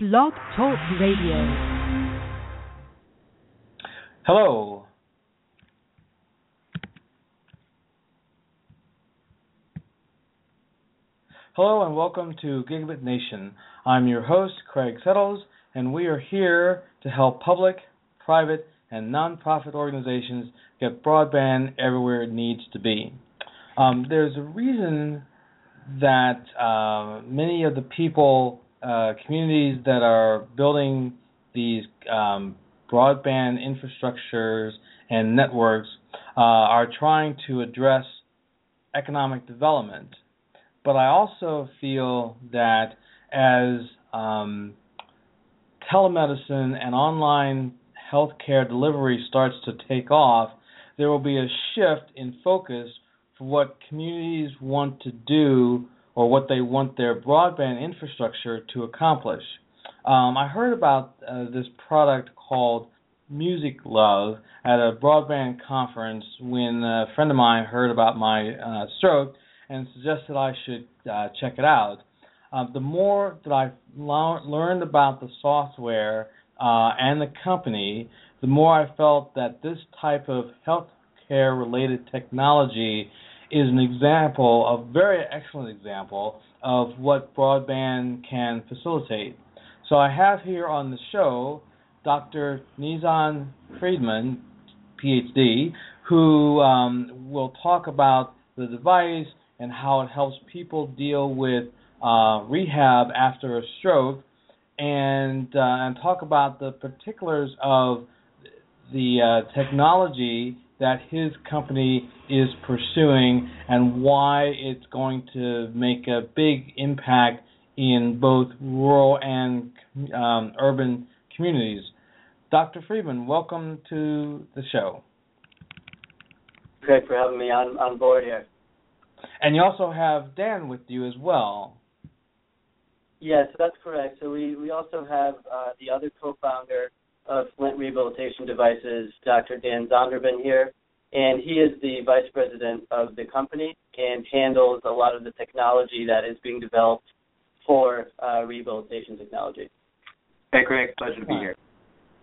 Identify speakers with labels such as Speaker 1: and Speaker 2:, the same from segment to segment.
Speaker 1: Blog Talk Radio.
Speaker 2: Hello. Hello and welcome to Gigabit Nation. I'm your host, Craig Settles, and we are here to help public, private, and nonprofit organizations get broadband everywhere it needs to be. Um, there's a reason that uh, many of the people, uh, communities that are building these um, broadband infrastructures and networks uh, are trying to address economic development. But I also feel that as um, telemedicine and online healthcare delivery starts to take off, there will be a shift in focus for what communities want to do or what they want their broadband infrastructure to accomplish. Um, I heard about uh, this product called Music Glove at a broadband conference when a friend of mine heard about my uh, stroke and suggested I should uh, check it out. Uh, the more that I learned about the software uh, and the company, the more I felt that this type of healthcare related technology is an example, a very excellent example of what broadband can facilitate. So I have here on the show Dr. Nizan Friedman, PhD, who um, will talk about the device and how it helps people deal with uh, rehab after a stroke, and uh, and talk about the particulars of the uh, technology that his company is pursuing and why it's going to make a big impact in both rural and um, urban communities. Dr. Friedman, welcome to the show.
Speaker 3: Great for having me on, on board here.
Speaker 2: And you also have Dan with you as well.
Speaker 3: Yes, that's correct. So we, we also have uh, the other co-founder of Flint Rehabilitation Devices, Dr. Dan Zondervan here, and he is the vice president of the company and handles a lot of the technology that is being developed for uh, rehabilitation technology.
Speaker 4: Hey, Craig, pleasure to be here.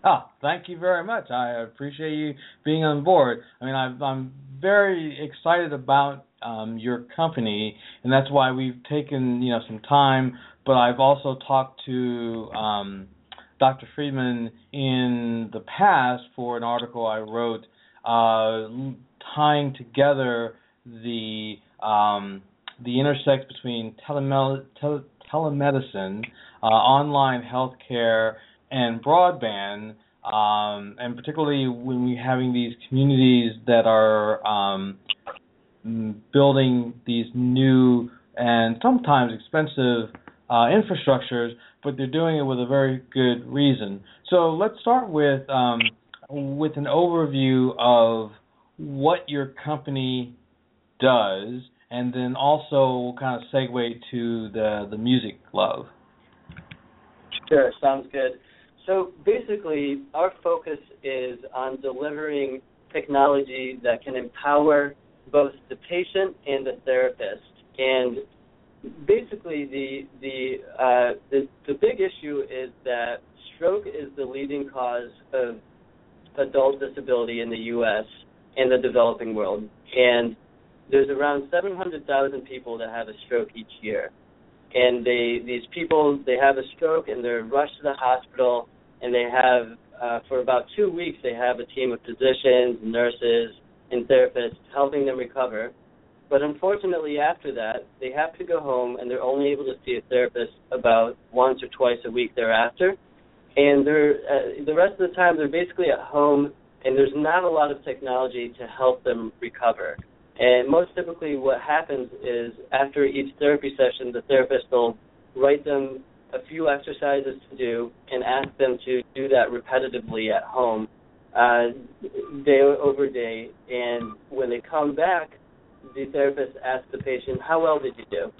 Speaker 2: Oh, thank you very much. I appreciate you being on board. I mean, i am very excited about um, your company, and that's why we've taken you know some time. But I've also talked to um, Dr. Friedman in the past for an article I wrote uh, tying together the um, the intersex between telemedicine, uh, online healthcare, and broadband. Um, and particularly when we're having these communities that are um, building these new and sometimes expensive uh, infrastructures, but they're doing it with a very good reason. So let's start with um, with an overview of what your company does, and then also kind of segue to the the music glove.
Speaker 3: Sure, sounds good. So basically, our focus is on delivering technology that can empower both the patient and the therapist. And basically, the the uh, the, the big issue is that stroke is the leading cause of adult disability in the U.S. and the developing world. And there's around 700,000 people that have a stroke each year. And they these people they have a stroke and they're rushed to the hospital and they have uh, for about two weeks they have a team of physicians, nurses, and therapists helping them recover. But unfortunately, after that, they have to go home and they're only able to see a therapist about once or twice a week thereafter. And they're uh, the rest of the time they're basically at home, and there's not a lot of technology to help them recover. And most typically, what happens is after each therapy session, the therapist will write them a few exercises to do and ask them to do that repetitively at home uh, day over day. And when they come back, the therapist asks the patient, "How well did you do?"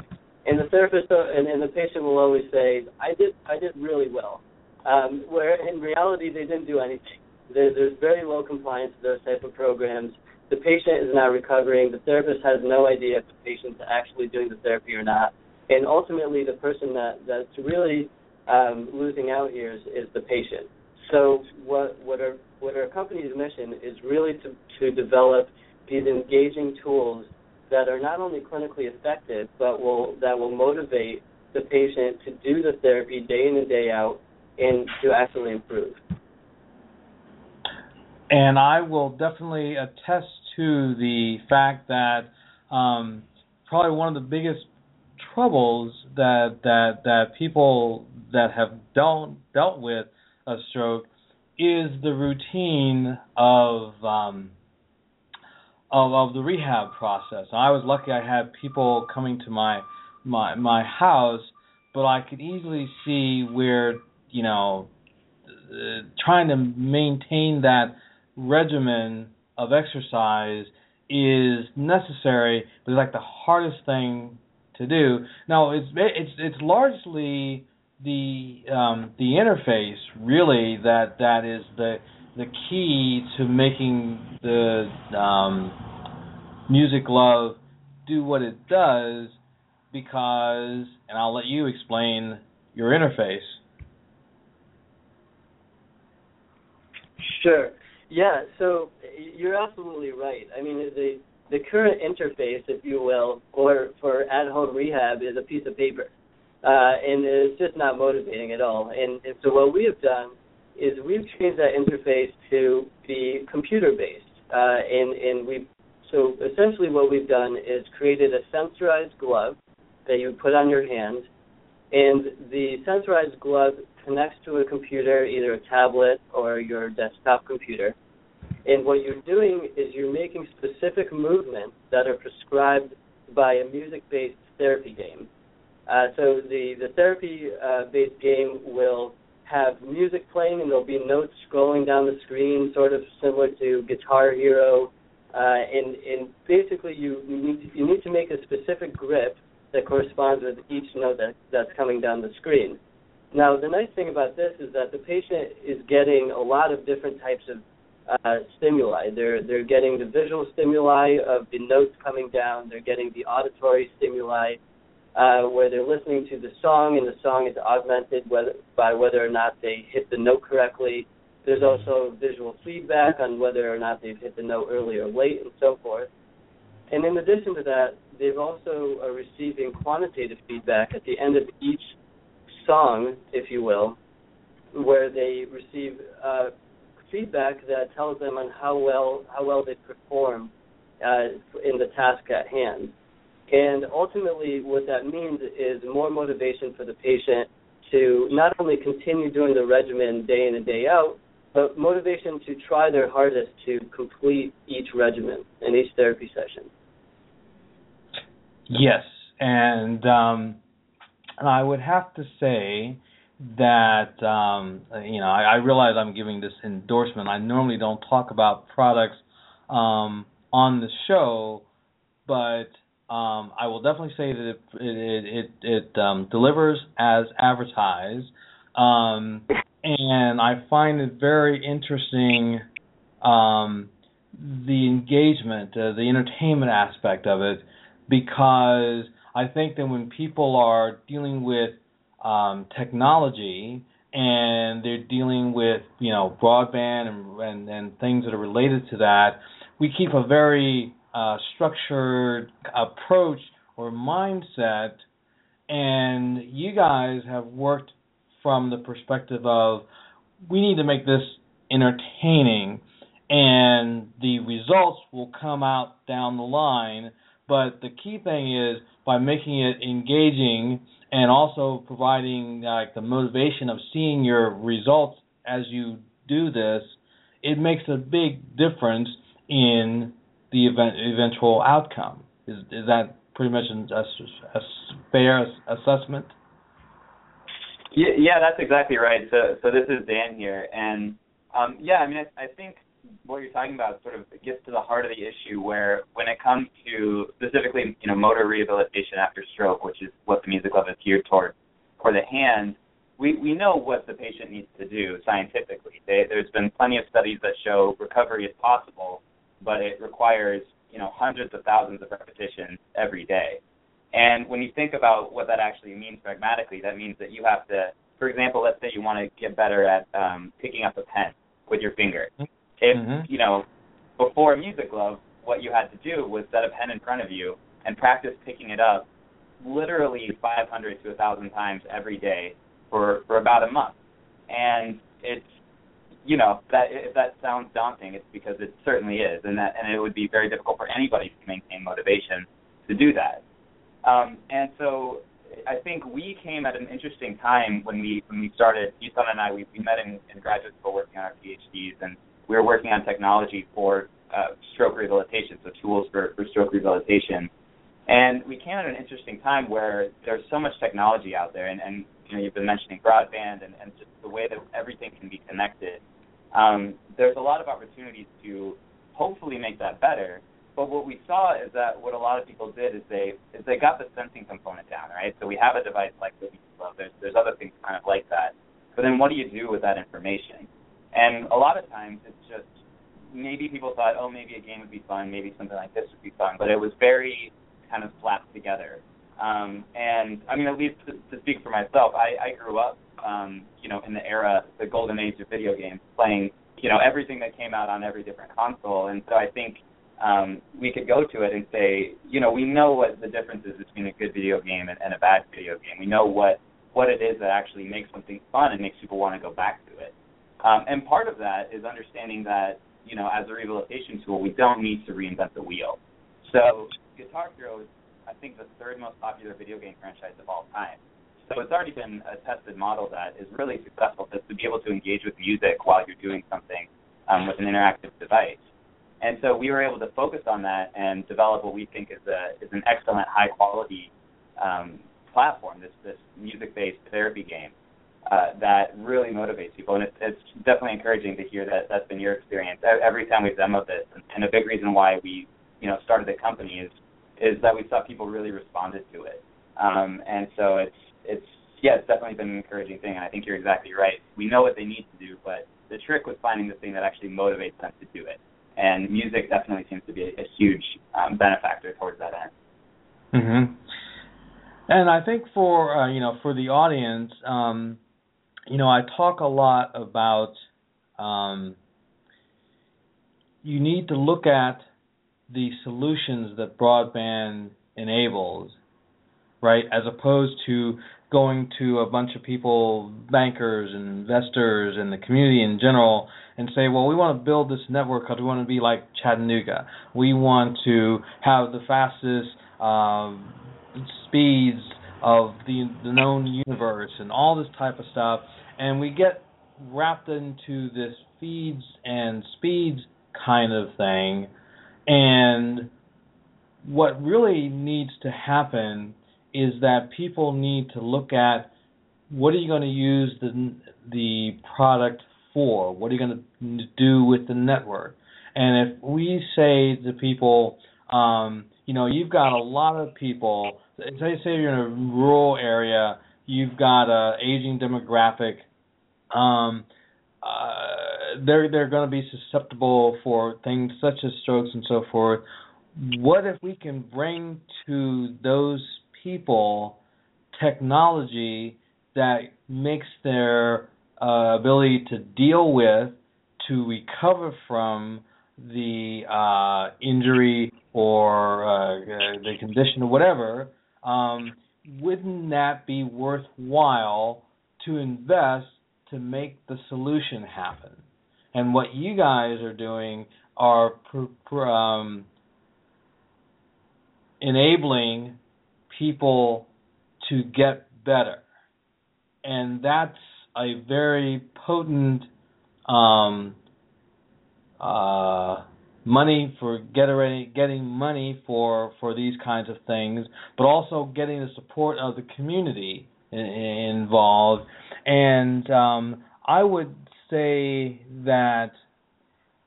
Speaker 3: And the therapist uh, and, and the patient will always say, "I did, I did really well." Um, where in reality they didn't do anything. There, there's very low compliance to those type of programs. The patient is not recovering. The therapist has no idea if the patient's actually doing the therapy or not. And ultimately, the person that that's really um, losing out here is, is the patient. So what what our what our company's mission is really to to develop these engaging tools that are not only clinically effective but will that will motivate the patient to do the therapy day in and day out and to actually improve.
Speaker 2: And I will definitely attest to the fact that um, probably one of the biggest troubles that that that people that have dealt dealt with a stroke is the routine of um, of of the rehab process. I was lucky I had people coming to my my my house, but I could easily see where you know uh, trying to maintain that regimen of exercise is necessary, but it's like the hardest thing to do. Now it's it's it's largely the um, the interface really that that is the the key to making the um, music glove do what it does because and I'll let you explain your interface.
Speaker 3: Sure. Yeah, so you're absolutely right. I mean, the the current interface, if you will, or for at-home rehab is a piece of paper, uh, and it's just not motivating at all. And, and so what we have done is we've changed that interface to be computer-based, uh, and and we so essentially what we've done is created a sensorized glove that you put on your hand, and the sensorized glove connects to a computer, either a tablet or your desktop computer and what you're doing is you're making specific movements that are prescribed by a music-based therapy game. Uh, so the the therapy-based uh, game will have music playing, and there'll be notes scrolling down the screen, sort of similar to Guitar Hero. Uh, and and basically, you you need to, you need to make a specific grip that corresponds with each note that that's coming down the screen. Now, the nice thing about this is that the patient is getting a lot of different types of uh, stimuli. They're they're getting the visual stimuli of the notes coming down. They're getting the auditory stimuli uh, where they're listening to the song and the song is augmented whether, by whether or not they hit the note correctly. There's also visual feedback on whether or not they've hit the note early or late and so forth. And in addition to that, they've also are receiving quantitative feedback at the end of each song, if you will, where they receive uh, feedback that tells them on how well how well they perform uh, in the task at hand. And ultimately, what that means is more motivation for the patient to not only continue doing the regimen day in and day out, but motivation to try their hardest to complete each regimen and each therapy session.
Speaker 2: Yes, and um, I would have to say that um, you know I, I realize I'm giving this endorsement. I normally don't talk about products um, on the show, but um, I will definitely say that it it it, it um, delivers as advertised, um, and I find it very interesting um, the engagement, uh, the entertainment aspect of it, because I think that when people are dealing with um, technology and they're dealing with you know broadband and, and, and things that are related to that, we keep a very uh, structured approach or mindset. And you guys have worked from the perspective of we need to make this entertaining, and the results will come out down the line. But the key thing is by making it engaging and also providing like the motivation of seeing your results as you do this, it makes a big difference in the event eventual outcome. Is is that pretty much a, a fair assessment?
Speaker 4: Yeah, yeah, that's exactly right. So, so this is Dan here, and um, yeah, I mean, I, I think what you're talking about sort of gets to the heart of the issue where when it comes to specifically you know motor rehabilitation after stroke which is what the music glove is geared toward for the hand we we know what the patient needs to do scientifically. They, there's been plenty of studies that show recovery is possible but it requires you know hundreds of thousands of repetitions every day. And when you think about what that actually means pragmatically that means that you have to for example, let's say you want to get better at um, picking up a pen with your finger. If
Speaker 2: Mhm.
Speaker 4: you know before Music Glove, what you had to do was set a pen in front of you and practice picking it up literally 500 to 1,000 times every day for for about a month. And it's you know that if that sounds daunting, it's because it certainly is, and that and it would be very difficult for anybody to maintain motivation to do that. Um, and so I think we came at an interesting time when we when we started. Nizan and I we, we met in, in graduate school working on our PhDs, and we were working on technology for uh, stroke rehabilitation, so tools for, for stroke rehabilitation. And we came at an interesting time where there's so much technology out there, and, and you know you've been mentioning broadband and, and just the way that everything can be connected. Um, there's a lot of opportunities to hopefully make that better. But what we saw is that what a lot of people did is they is they got the sensing component down, right? So we have a device like Glove. There's there's other things kind of like that. But then what do you do with that information? And a lot of times it's just maybe people thought, oh, maybe a game would be fun, maybe something like this would be fun, but it was very kind of slapped together. Um, and I mean, at least to, to speak for myself, I, I grew up, um, you know, in the era, the golden age of video games, playing, you know, everything that came out on every different console. And so I think um, we could go to it and say, you know, we know what the difference is between a good video game and, and a bad video game. We know what what it is that actually makes something fun and makes people want to go back to it. Um, and part of that is understanding that, you know, as a rehabilitation tool, we don't need to reinvent the wheel. So Guitar Hero is, I think, the third most popular video game franchise of all time. So it's already been a tested model that is really successful to, to be able to engage with music while you're doing something um, with an interactive device. And so we were able to focus on that and develop what we think is a is an excellent high quality um, platform. This this music based therapy game uh, that really motivates people, and it's it's definitely encouraging to hear that that's been your experience every time we've demoed this. And, a big reason why we you know started the company is is that we saw people really responded to it. Um, and so it's it's yeah, it's definitely been an encouraging thing, and I think you're exactly right. We know what they need to do, but the trick was finding the thing that actually motivates them to do it and music definitely seems to be a, a huge um, benefactor towards that end.
Speaker 2: Mhm. And I think for uh, you know for the audience, um, you know, I talk a lot about um, you need to look at the solutions that broadband enables, right? As opposed to going to a bunch of people, bankers and investors and the community in general, and say, well, we want to build this network because we want to be like Chattanooga. We want to have the fastest uh, speeds of the, the known universe and all this type of stuff, and we get wrapped into this feeds and speeds kind of thing. And what really needs to happen is that people need to look at what are you going to use the the product for? What are you going to do with the network? And if we say to people, um, you know, you've got a lot of people. Say, say you're in a rural area, you've got a aging demographic. Um, uh, they're they're going to be susceptible for things such as strokes and so forth. What if we can bring to those people technology that makes their uh, ability to deal with, to recover from the uh, injury or uh, the condition or whatever, um, wouldn't that be worthwhile to invest to make the solution happen? And what you guys are doing are pr- pr- um, enabling people to get better. And that's a very potent um, uh, money for getting getting money for for these kinds of things, but also getting the support of the community in, involved. And um, I would say that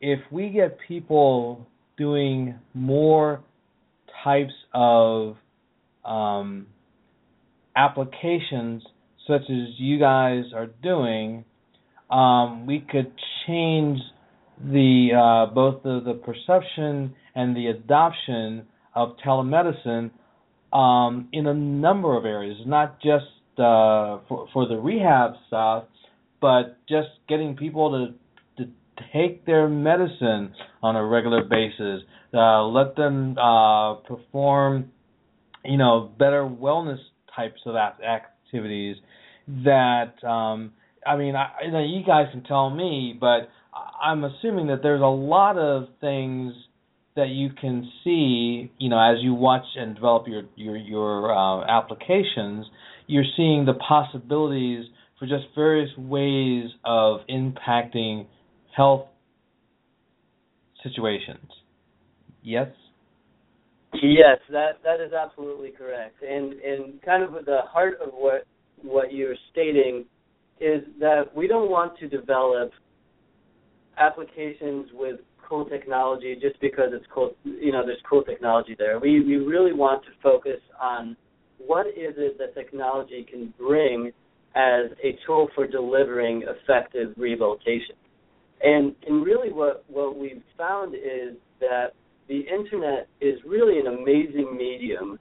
Speaker 2: if we get people doing more types of um, applications such as you guys are doing, um, we could change the uh, both the, the perception and the adoption of telemedicine um, in a number of areas, not just uh, for for the rehab stuff, but just getting people to to take their medicine on a regular basis. Uh, let them uh, perform, you know, better wellness types of activities. That um, I mean, I, you, know, you guys can tell me, but I'm assuming that there's a lot of things that you can see, you know, as you watch and develop your your your uh, applications, you're seeing the possibilities for just various ways of impacting health situations. Yes.
Speaker 3: Yes, that that is absolutely correct, and and kind of the heart of what what you're stating is that we don't want to develop applications with cool technology just because it's cool you know there's cool technology there we we really want to focus on what is it that technology can bring as a tool for delivering effective rehabilitation and and really what what we've found is that the internet is really an amazing medium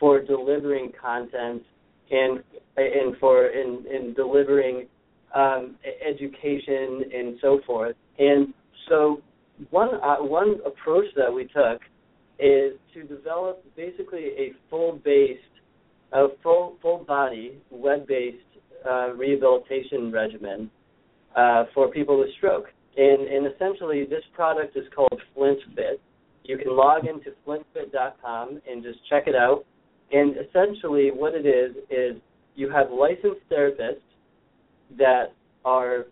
Speaker 3: for delivering content and and for in in delivering um, education and so forth. And so one uh, one approach that we took is to develop basically a full based, a full full body web based uh, rehabilitation regimen uh, for people with stroke. And, and essentially, this product is called FlintFit. You can log into flintfit.com and just check it out. And essentially, what it is is you have licensed therapists that are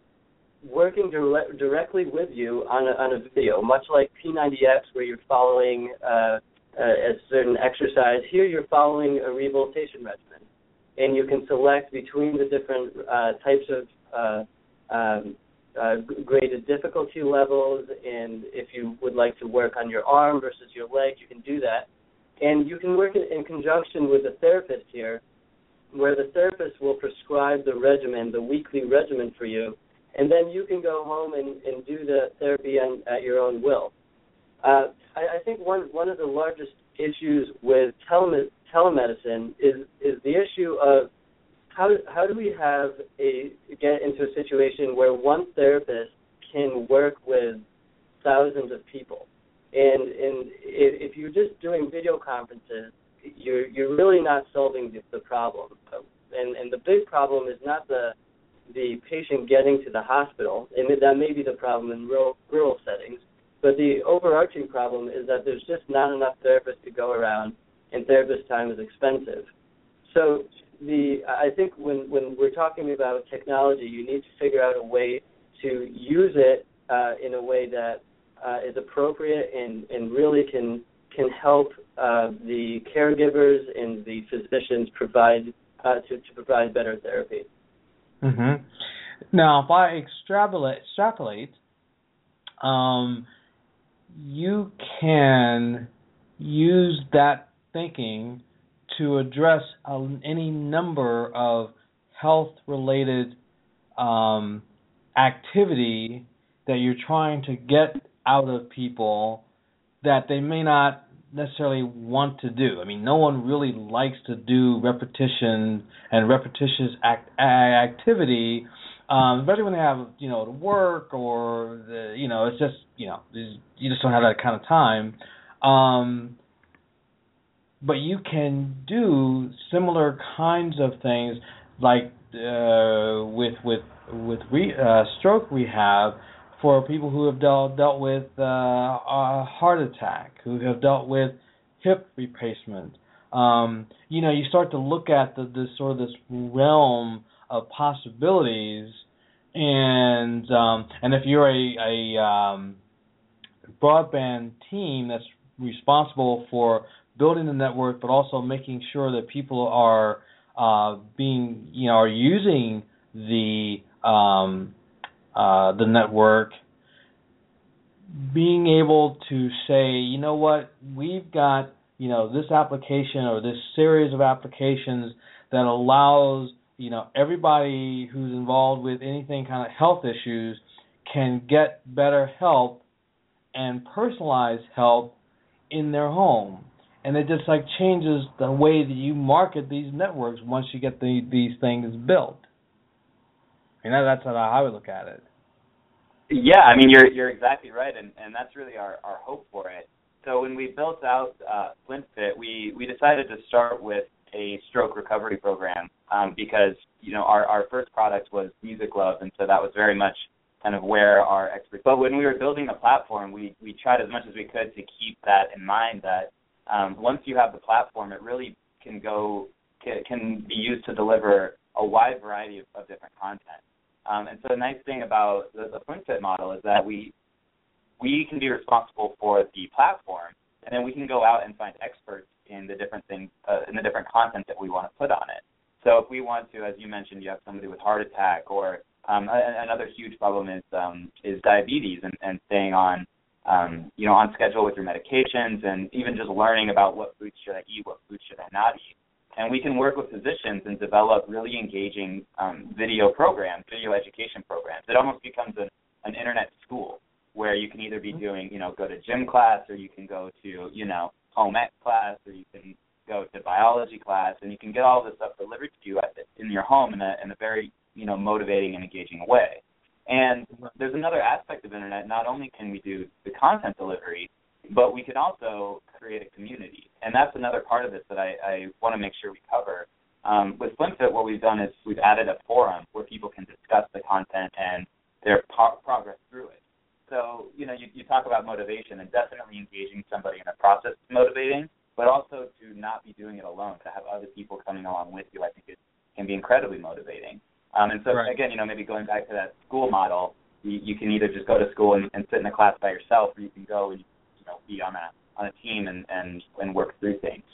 Speaker 3: working dire- directly with you on a, on a video, much like P90X, where you're following uh, a, a certain exercise. Here, you're following a rehabilitation regimen, and you can select between the different uh, types of uh, um, uh, graded difficulty levels, and if you would like to work on your arm versus your leg, you can do that. And you can work in, in conjunction with a therapist here where the therapist will prescribe the regimen, the weekly regimen for you, and then you can go home and, and do the therapy on, at your own will. Uh, I, I think one one of the largest issues with tele- telemedicine is is the issue of how how do we have a get into a situation where one therapist can work with thousands of people, and and if, you're just doing video conferences you're you're really not solving the, the problem. And and the big problem is not the the patient getting to the hospital, and that may be the problem in rural rural settings. But the overarching problem is that there's just not enough therapists to go around, and therapist time is expensive. So the I think when when we're talking about technology, you need to figure out a way to use it uh, in a way that uh, is appropriate and and really can can help uh, the caregivers and the physicians provide uh, to, to provide better therapy.
Speaker 2: Mm-hmm. Now, if I extrapolate, extrapolate um, you can use that thinking to address any number of health-related um, activity that you're trying to get out of people that they may not necessarily want to do. I mean, no one really likes to do repetition and repetitious act, activity, um, especially when they have you know to work or the, you know it's just you know you just don't have that kind of time. Um, but you can do similar kinds of things like uh, with with with re, uh, stroke rehab for people who have dealt dealt with uh, a heart attack, who have dealt with hip replacement. Um, you know, you start to look at the this sort of this realm of possibilities, and um, and if you're a, a um, broadband team that's responsible for building the network, but also making sure that people are uh, being you know are using the um, uh, the network, being able to say, you know what, we've got you know this application or this series of applications that allows you know everybody who's involved with anything kind of health issues can get better help and personalized help in their home and it just like changes the way that you market these networks once you get the, these things built. You know, that's how I would look at it.
Speaker 4: Yeah, I mean you're you're exactly right, and and that's really our our hope for it. So when we built out uh, FlintFit, we we decided to start with a stroke recovery program um, because you know our our first product was Music Glove, and so that was very much kind of where our expertise. But when we were building the platform, we we tried as much as we could to keep that in mind that um, once you have the platform, it really can go can, can be used to deliver a wide variety of, of different content. Um, and so the nice thing about the, the FlintFit model is that we we can be responsible for the platform, and then we can go out and find experts in the different things uh, in the different content that we want to put on it. So if we want to, as you mentioned, you have somebody with heart attack, or um, a, another huge problem is um, is diabetes and, and staying on um, you know on schedule with your medications, and even just learning about what foods should I eat, what foods should I not eat. And we can work with physicians and develop really engaging um, video programs, video education programs. It almost becomes an, an internet school where you can either be doing, you know, go to gym class or you can go to, you know, home ec class or you can go to biology class and you can get all this stuff delivered to you at, in your home in a in a very, you know, motivating and engaging way. And there's another aspect of internet. Not only can we do the content delivery, but we can also create a community. And that's another part of this that I, I want to make sure we cover. Um, with FlintFit, what we've done is we've added a forum where people can discuss the content and their po- progress through it. So, you know, you, you talk about motivation and definitely engaging somebody in a process is motivating, but also to not be doing it alone, to have other people coming along with you, I think it can be incredibly motivating. Um, and so,
Speaker 2: right.
Speaker 4: again, you know, maybe going back to that school model, you, you can either just go to school and, and sit in a class by yourself, or you can go and know be on a on a team and and, and work through things.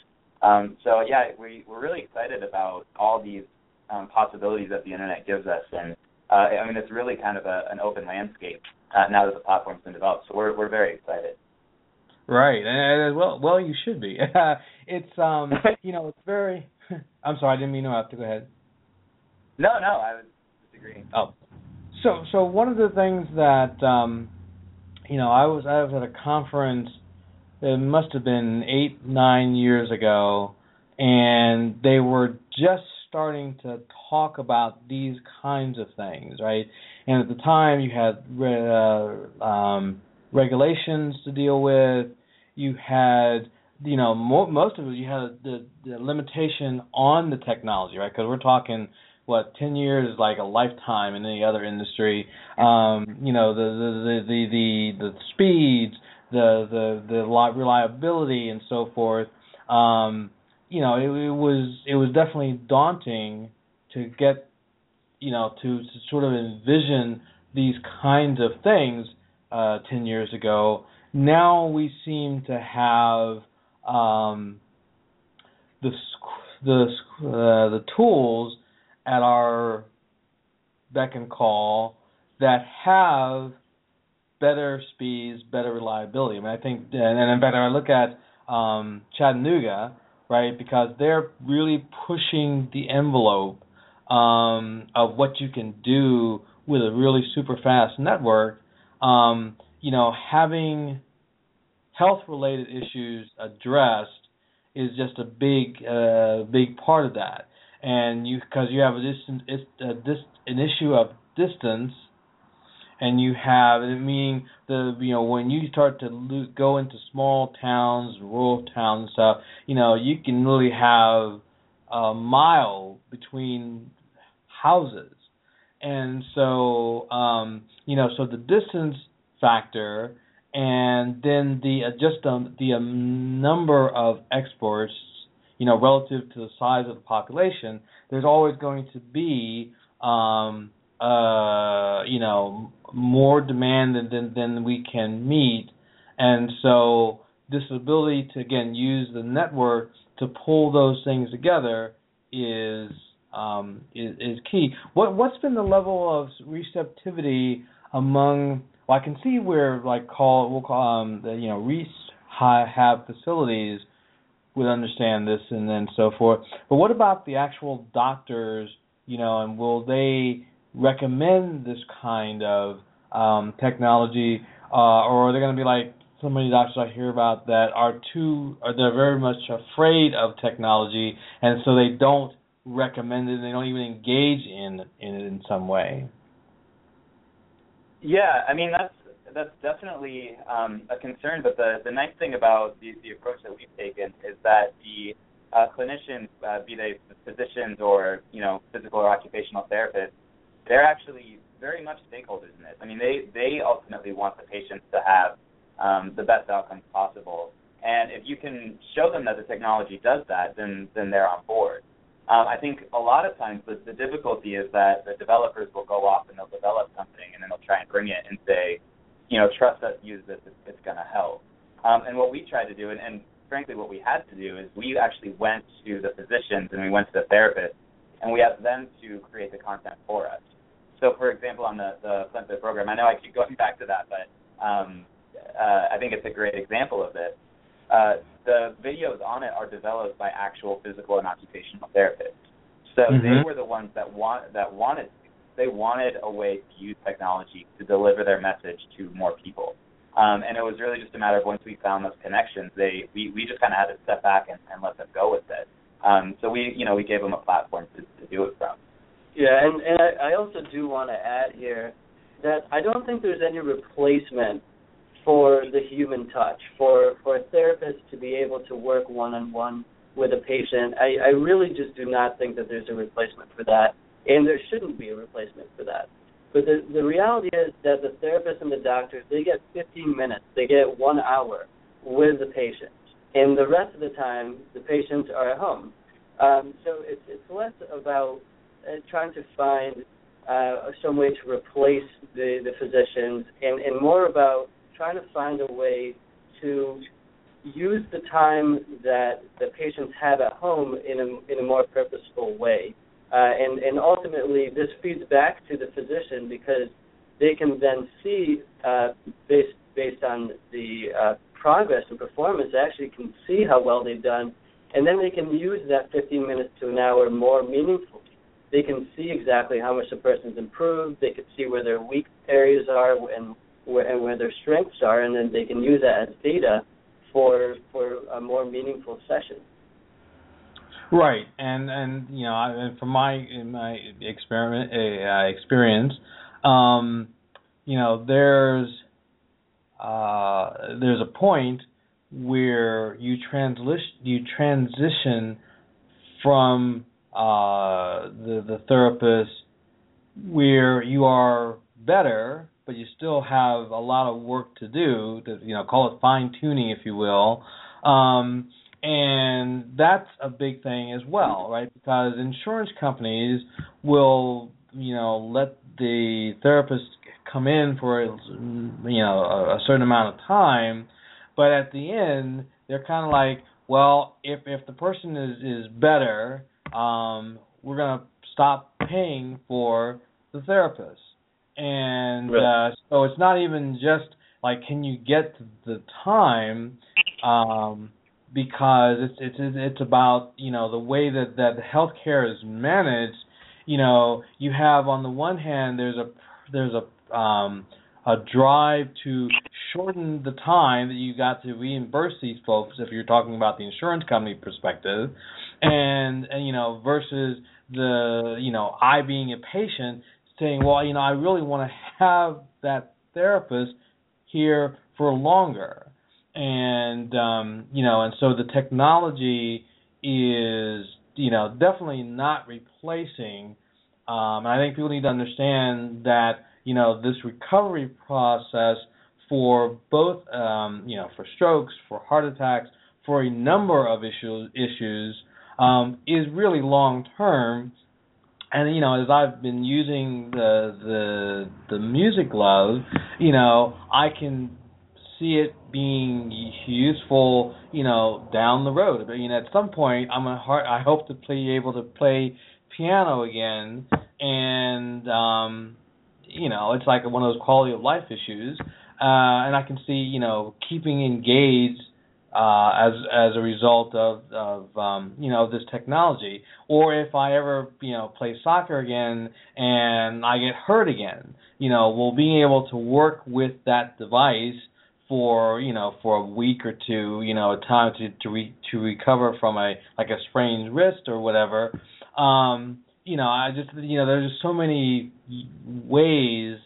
Speaker 4: Um, so yeah, we we're really excited about all these um, possibilities that the internet gives us, and uh, I mean it's really kind of a, an open landscape uh, now that the platform's been developed. So we're we're very excited.
Speaker 2: Right, and well, well, you should be. it's um, you know, it's very. I'm sorry, I didn't mean to have to go ahead.
Speaker 4: No, no, I was disagreeing.
Speaker 2: Oh, so so one of the things that um, you know, I was I was at a conference. It must have been eight nine years ago, and they were just starting to talk about these kinds of things, right? And at the time, you had uh, um, regulations to deal with. You had, you know, mo- most of it. You had the, the limitation on the technology, right? Because we're talking what ten years is like a lifetime in any other industry. Um, you know, the the the the the, speeds, the the the reliability, and so forth. Um, you know, it, it was it was definitely daunting to get, you know, to, to sort of envision these kinds of things uh, ten years ago. Now we seem to have um, the the uh, the tools at our beck and call that have better speeds, better reliability. I mean, I think, and, and in fact, I look at um, Chattanooga, right, because they're really pushing the envelope um, of what you can do with a really super fast network. Um, you know, having health-related issues addressed is just a big, uh, big part of that and you because you have a distance it's a, this an issue of distance and you have meaning the you know when you start to lo- go into small towns rural towns stuff you know you can really have a mile between houses. And so um you know so the distance factor and then the uh, just um, the um, number of exports you know, relative to the size of the population, there's always going to be, um, uh, you know, more demand than, than than we can meet, and so this ability to again use the network to pull those things together is um, is, is key. What what's been the level of receptivity among? Well, I can see where like call we'll call um, the you know rehab facilities would understand this and then so forth. But what about the actual doctors, you know, and will they recommend this kind of um, technology, uh, or are they going to be like, so many doctors I hear about that are too, are they're very much afraid of technology, and so they don't recommend it. And they don't even engage in in it in some way.
Speaker 4: Yeah, I mean that's that's definitely um, a concern. But the the nice thing about the the approach that we've taken is that the uh, clinicians, uh, be they physicians or you know physical or occupational therapists, they're actually very much stakeholders in this. I mean, they they ultimately want the patients to have um, the best outcomes possible. And if you can show them that the technology does that, then then they're on board. Um, I think a lot of times the, the difficulty is that the developers will go off and they'll develop something and then they'll try and bring it and say, you know, trust us, use this, it's, it's going to help. Um, and what we tried to do, and, and frankly what we had to do, is we actually went to the physicians and we went to the therapists and we asked them to create the content for us. So, for example, on the the FlintFit program, I know I keep going back to that, but um, uh, I think it's a great example of this. Uh, the videos on it are developed by actual physical and occupational therapists. So mm-hmm. they were the ones that want that wanted they wanted a way to use technology to deliver their message to more people. Um, and it was really just a matter of once we found those connections, they we, we just kind of had to step back and, and let them go with it. Um, so we you know we gave them a platform to, to do it from.
Speaker 3: Yeah, and and I, also do want to add here that I don't think there's any replacement for the human touch, for for a therapist to be able to work one on one with a patient. I, I really just do not think that there's a replacement for that, and there shouldn't be a replacement for that. But the the reality is that the therapist and the doctors they get 15 minutes, they get one hour with the patient, and the rest of the time the patients are at home. Um, so it's it's less about uh, trying to find uh, some way to replace the the physicians, and and more about trying to find a way to use the time that the patients have at home in a in a more purposeful way. Uh, and and ultimately, this feeds back to the physician because they can then see uh, based based on the uh, progress and performance, actually can see how well they've done, and then they can use that 15 minutes to an hour more meaningfully. They can see exactly how much the person's improved. They can see where their weak areas are and where, and where their strengths are, and then they can use that as data for for a more meaningful session.
Speaker 2: Right, and and you know, I, from my in my experiment uh, experience, um, you know, there's uh, there's a point where you transition you transition from uh, the the therapist where you are better but you still have a lot of work to do to you know call it fine tuning if you will um, and that's a big thing as well right? Because insurance companies will you know let the therapist come in for you know a, a certain amount of time. But at the end they're kind of like well if if the person is is better um we're going to stop paying for the therapist. And uh, so it's not even just like can you get the time um, because it's it's it's about you know the way that that healthcare is managed. You know, you have on the one hand there's a there's a um, a drive to shorten the time that you got to reimburse these folks if you're talking about the insurance company perspective and and you know versus the you know I being a patient saying, well, you know, I really want to have that therapist here for longer. And um, you know, and so the technology is, you know, definitely not replacing um, I think people need to understand that, you know, this recovery process for both um, you know, for strokes, for heart attacks, for a number of issues issues um, is really long term and you know as I've been using the the the music glove, you know I can see it being useful, you know, down the road. You know, at some point, I'm a heart. I hope to be able to play piano again, and um, you know, it's like one of those quality of life issues. Uh, and I can see, you know, keeping engaged uh, as as a result of of um, you know this technology, or if I ever you know play soccer again and I get hurt again, you know, will being able to work with that device for you know for a week or two, you know, a time to to re, to recover from a like a sprained wrist or whatever. Um, you know, I just you know there's just so many ways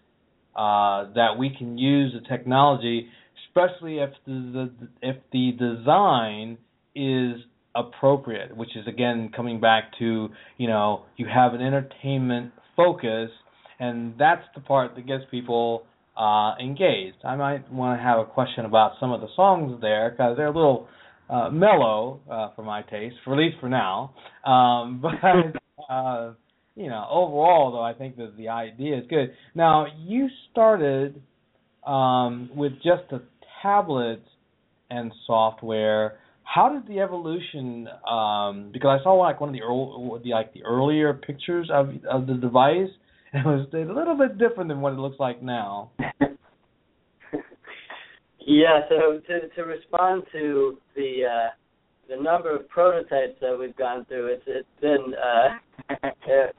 Speaker 2: uh, that we can use the technology, especially if the, the if the design is appropriate, which is again coming back to you know you have an entertainment focus, and that's the part that gets people uh, engaged. I might want to have a question about some of the songs there because they're a little uh, mellow uh, for my taste, for at least for now. Um, but uh, you know, overall though, I think that the idea is good. Now you started um, with just a tablet and software. How did the evolution? Um, because I saw like one of the, early, like the earlier pictures of of the device, it was a little bit different than what it looks like now.
Speaker 3: yeah, so to to respond to the uh, the number of prototypes that we've gone through, it's it's been uh,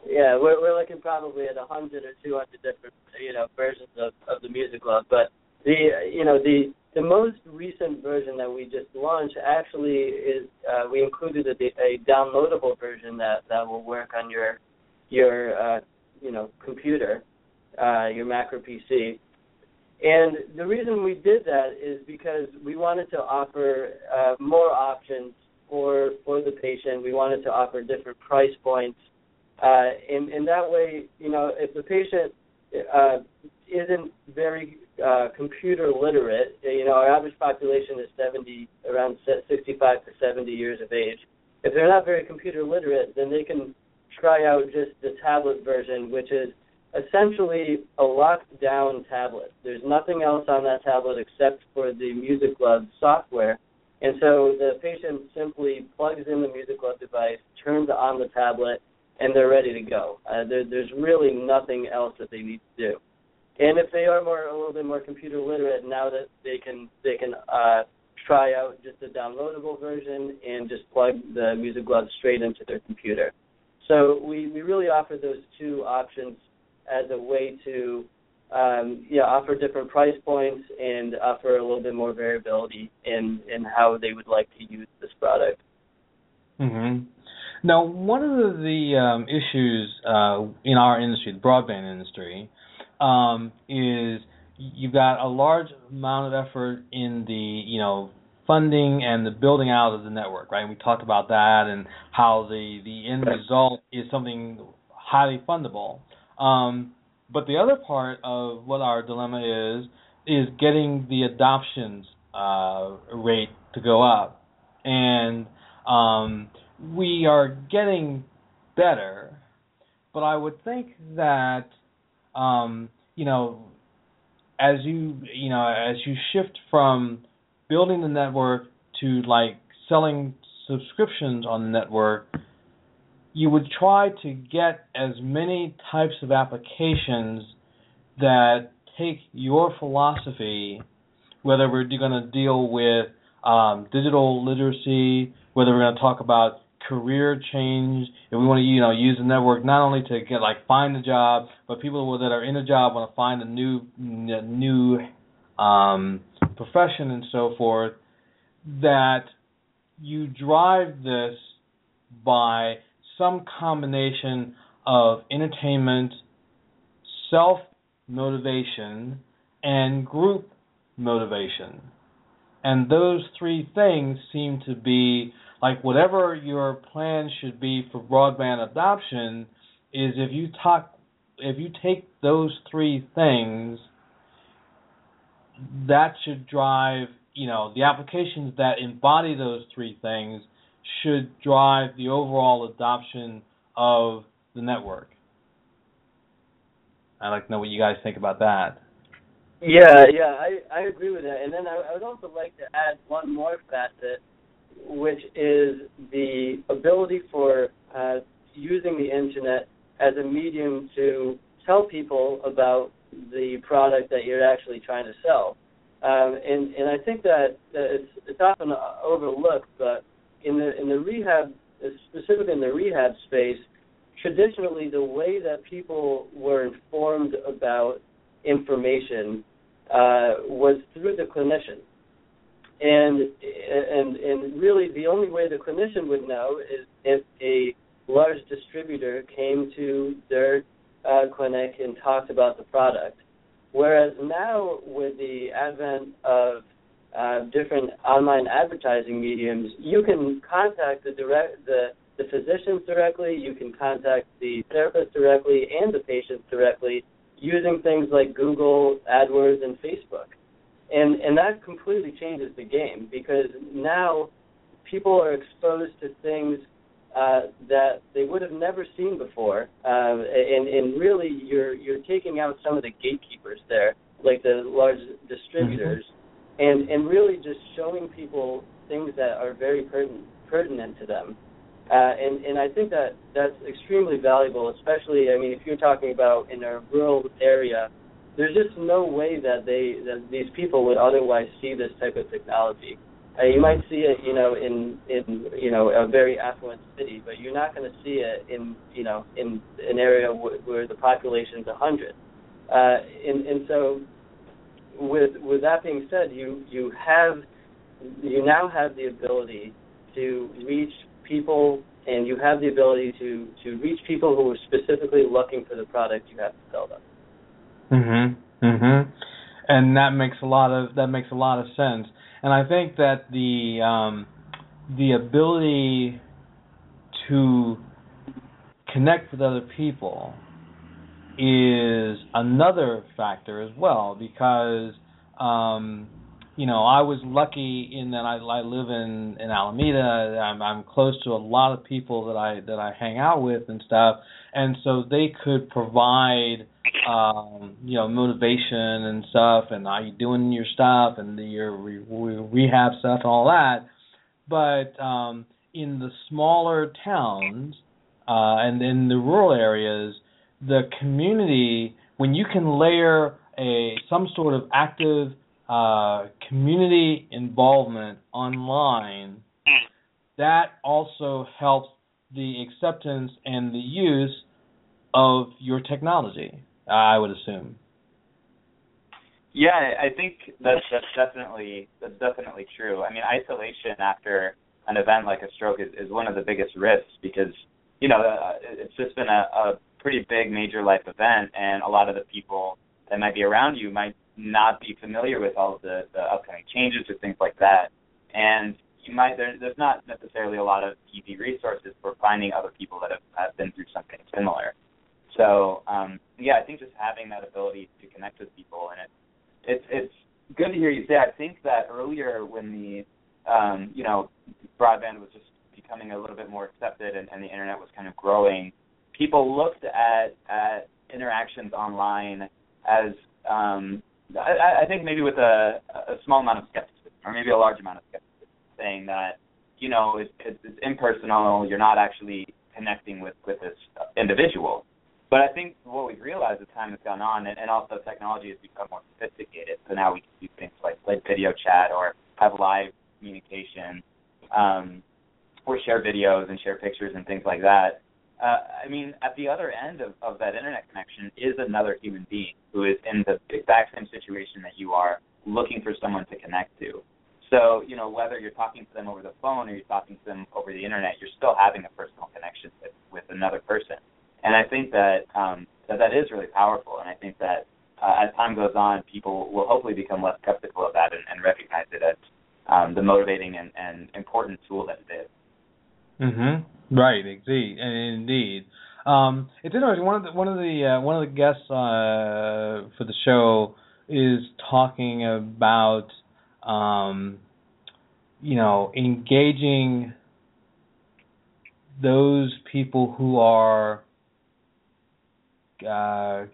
Speaker 3: yeah, we're we're looking probably at a hundred or two hundred different you know versions of of the Music Glove, but the you know the the most recent version that we just launched actually is uh, we included a, a downloadable version that that will work on your your uh, you know computer, uh, your Mac or PC. And the reason we did that is because we wanted to offer uh, more options for for the patient. We wanted to offer different price points, uh, and and that way, you know, if the patient uh, isn't very uh, computer literate, you know, our average population is 70, around 65 to 70 years of age. If they're not very computer literate, then they can try out just the tablet version, which is essentially a locked down tablet. There's nothing else on that tablet except for the Music Glove software. And so the patient simply plugs in the Music Glove device, turns on the tablet, and they're ready to go. Uh, there, there's really nothing else that they need to do. And if they are more a little bit more computer literate, now that they can they can uh, try out just a downloadable version and just plug the Music Glove straight into their computer. So we, we really offer those two options as a way to um, yeah, offer different price points and offer a little bit more variability in, in how they would like to use this product.
Speaker 2: Mm-hmm. Now, one of the um, issues uh, in our industry, the broadband industry, um, is you've got a large amount of effort in the you know funding and the building out of the network, right? And we talked about that and how the the end result is something highly fundable. Um, but the other part of what our dilemma is is getting the adoptions uh, rate to go up, and um, we are getting better. But I would think that um, you know, as you you know as you shift from building the network to like selling subscriptions on the network, you would try to get as many types of applications that take your philosophy, whether we're going to deal with um, digital literacy, whether we're going to talk about career change, if we want to you know use the network not only to get like find a job, but people that are in a job want to find a new new um, profession and so forth, that you drive this by some combination of entertainment, self motivation, and group motivation. And those three things seem to be like whatever your plan should be for broadband adoption is if you talk if you take those three things that should drive, you know, the applications that embody those three things should drive the overall adoption of the network. I'd like to know what you guys think about that.
Speaker 3: Yeah, yeah, I, I agree with that. And then I, I would also like to add one more facet, which is the ability for uh, using the internet as a medium to tell people about the product that you're actually trying to sell. Um, and and I think that, it's it's often overlooked, but in the in the rehab, specifically in the rehab space, traditionally the way that people were informed about information uh, was through the clinician. And and and really, the only way the clinician would know is if a large distributor came to their uh, clinic and talked about the product. Whereas now, with the advent of uh, different online advertising mediums, you can contact the direct the the physicians directly, you can contact the therapist directly and the patients directly using things like Google, AdWords, and Facebook. And and that completely changes the game because now people are exposed to things uh, that they would have never seen before, uh, and and really you're you're taking out some of the gatekeepers there, like the large distributors, mm-hmm. and and really just showing people things that are very pertinent pertinent to them. Uh, and and I think that that's extremely valuable, especially I mean if you're talking about in a rural area, there's just no way that they that these people would otherwise see this type of technology. Uh, you might see it, you know, in in you know a very affluent city, but you're not going to see it in you know in an area w- where the population is a hundred. Uh, and and so with with that being said, you you have you now have the ability to reach people and you have the ability to to reach people who are specifically looking for the product you have to sell them.
Speaker 2: Mhm. Mhm. And that makes a lot of that makes a lot of sense. And I think that the um the ability to connect with other people is another factor as well because um you know, I was lucky in that I, I live in in Alameda. I'm, I'm close to a lot of people that I that I hang out with and stuff, and so they could provide um, you know motivation and stuff, and are you doing your stuff and your re- rehab stuff and all that. But um, in the smaller towns uh, and in the rural areas, the community when you can layer a some sort of active uh, community involvement online, that also helps the acceptance and the use of your technology. I would assume.
Speaker 4: Yeah, I think that's that's definitely that's definitely true. I mean, isolation after an event like a stroke is, is one of the biggest risks because you know uh, it's just been a, a pretty big major life event, and a lot of the people that might be around you might not be familiar with all of the, the upcoming changes or things like that. And you might there, there's not necessarily a lot of easy resources for finding other people that have, have been through something similar. So um, yeah, I think just having that ability to connect with people and it it's it's good to hear you say. I think that earlier when the um, you know broadband was just becoming a little bit more accepted and, and the internet was kind of growing, people looked at at interactions online as um, I, I think maybe with a, a small amount of skepticism, or maybe a large amount of skepticism, saying that you know it's, it's, it's impersonal. You're not actually connecting with with this individual. But I think what we've realized as time has gone on, and, and also technology has become more sophisticated. So now we can do things like like video chat or have live communication, um, or share videos and share pictures and things like that uh, I mean, at the other end of, of that internet connection is another human being who is in the exact same situation that you are, looking for someone to connect to. So, you know, whether you're talking to them over the phone or you're talking to them over the internet, you're still having a personal connection with, with another person. And I think that um, that, that is really powerful. And I think that uh, as time goes on, people will hopefully become less skeptical of that and, and recognize it as um, the motivating and, and important tool that it is.
Speaker 2: Mm-hmm. Right. Indeed. Indeed. Um, it's interesting. One of the one of the uh, one of the guests uh, for the show is talking about um, you know engaging those people who are uh,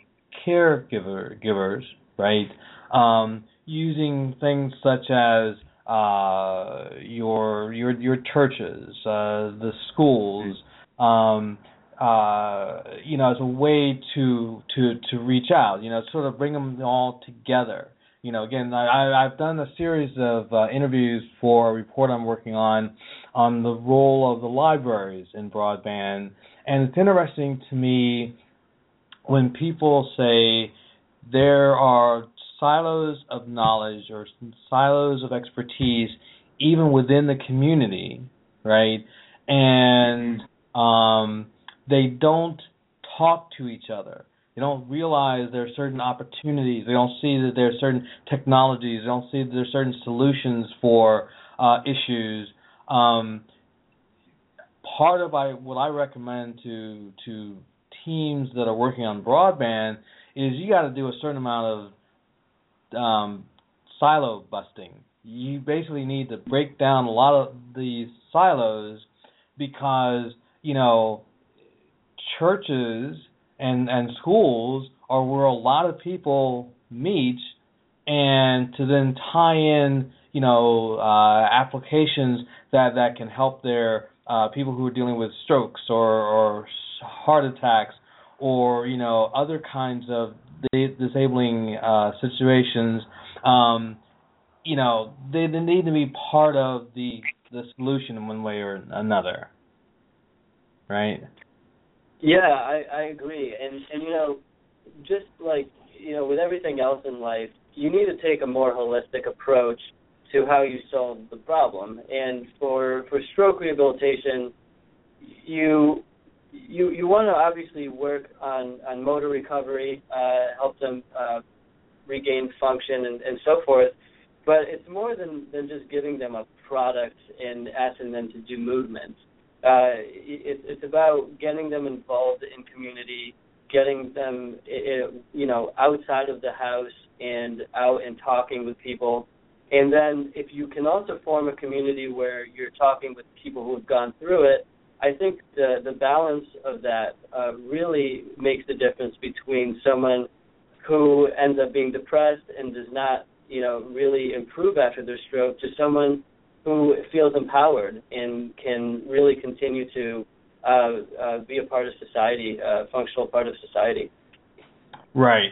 Speaker 2: caregiver givers, right? Um, using things such as uh, your your your churches, uh, the schools, um, uh, you know, as a way to to to reach out, you know, sort of bring them all together. You know, again, I, I've done a series of uh, interviews for a report I'm working on on the role of the libraries in broadband, and it's interesting to me when people say there are silos of knowledge or silos of expertise even within the community, right? And um, they don't talk to each other. They don't realize there are certain opportunities. They don't see that there are certain technologies. They don't see that there are certain solutions for uh, issues. Um, part of I, what I recommend to to teams that are working on broadband is you got to do a certain amount of um, silo busting. You basically need to break down a lot of these silos because you know churches and and schools are where a lot of people meet, and to then tie in you know uh, applications that that can help their uh, people who are dealing with strokes or or heart attacks or you know other kinds of disabling uh, situations. Um, you know they, they need to be part of the the solution in one way or another, right?
Speaker 3: Yeah, I I agree, and and you know, just like you know, with everything else in life, you need to take a more holistic approach to how you solve the problem. And for for stroke rehabilitation, you you you want to obviously work on on motor recovery, uh, help them uh, regain function and, and so forth. But it's more than than just giving them a product and asking them to do movements uh, it, it's about getting them involved in community, getting them, you know, outside of the house and out and talking with people. And then if you can also form a community where you're talking with people who have gone through it, I think the the balance of that uh, really makes the difference between someone who ends up being depressed and does not, you know, really improve after their stroke to someone who feels empowered and can really continue to uh, uh, be a part of society, a functional part of society.
Speaker 2: Right,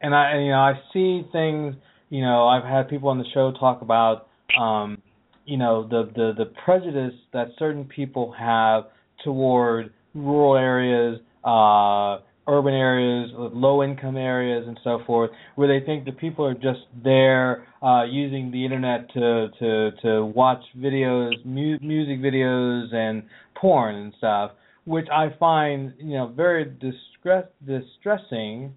Speaker 2: and I you know I see things. You know, I've had people on the show talk about um, you know the the the prejudice that certain people have toward rural areas, uh, urban areas, low income areas, and so forth, where they think the people are just there uh, using the internet to to to watch videos, mu- music videos, and porn and stuff, which I find you know very distress distressing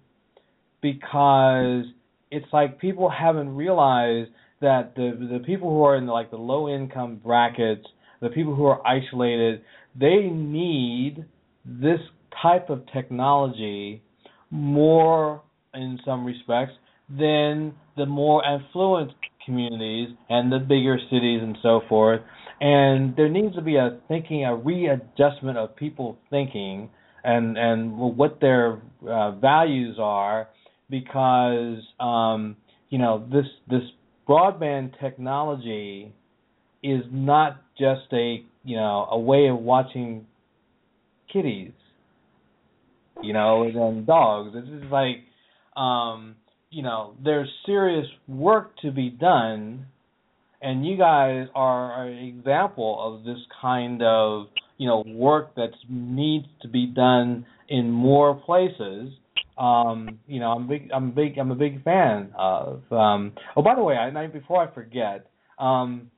Speaker 2: because it's like people haven't realized that the the people who are in the, like the low income brackets, the people who are isolated, they need this type of technology more in some respects than the more affluent communities and the bigger cities and so forth. And there needs to be a thinking, a readjustment of people thinking and and what their uh, values are, because um, you know this this broadband technology is not just a you know a way of watching kitties you know, than dogs. It's just like, um, you know, there's serious work to be done, and you guys are an example of this kind of, you know, work that needs to be done in more places. Um, you know, I'm big. I'm big. I'm a big fan of. Um, oh, by the way, I, before I forget, um,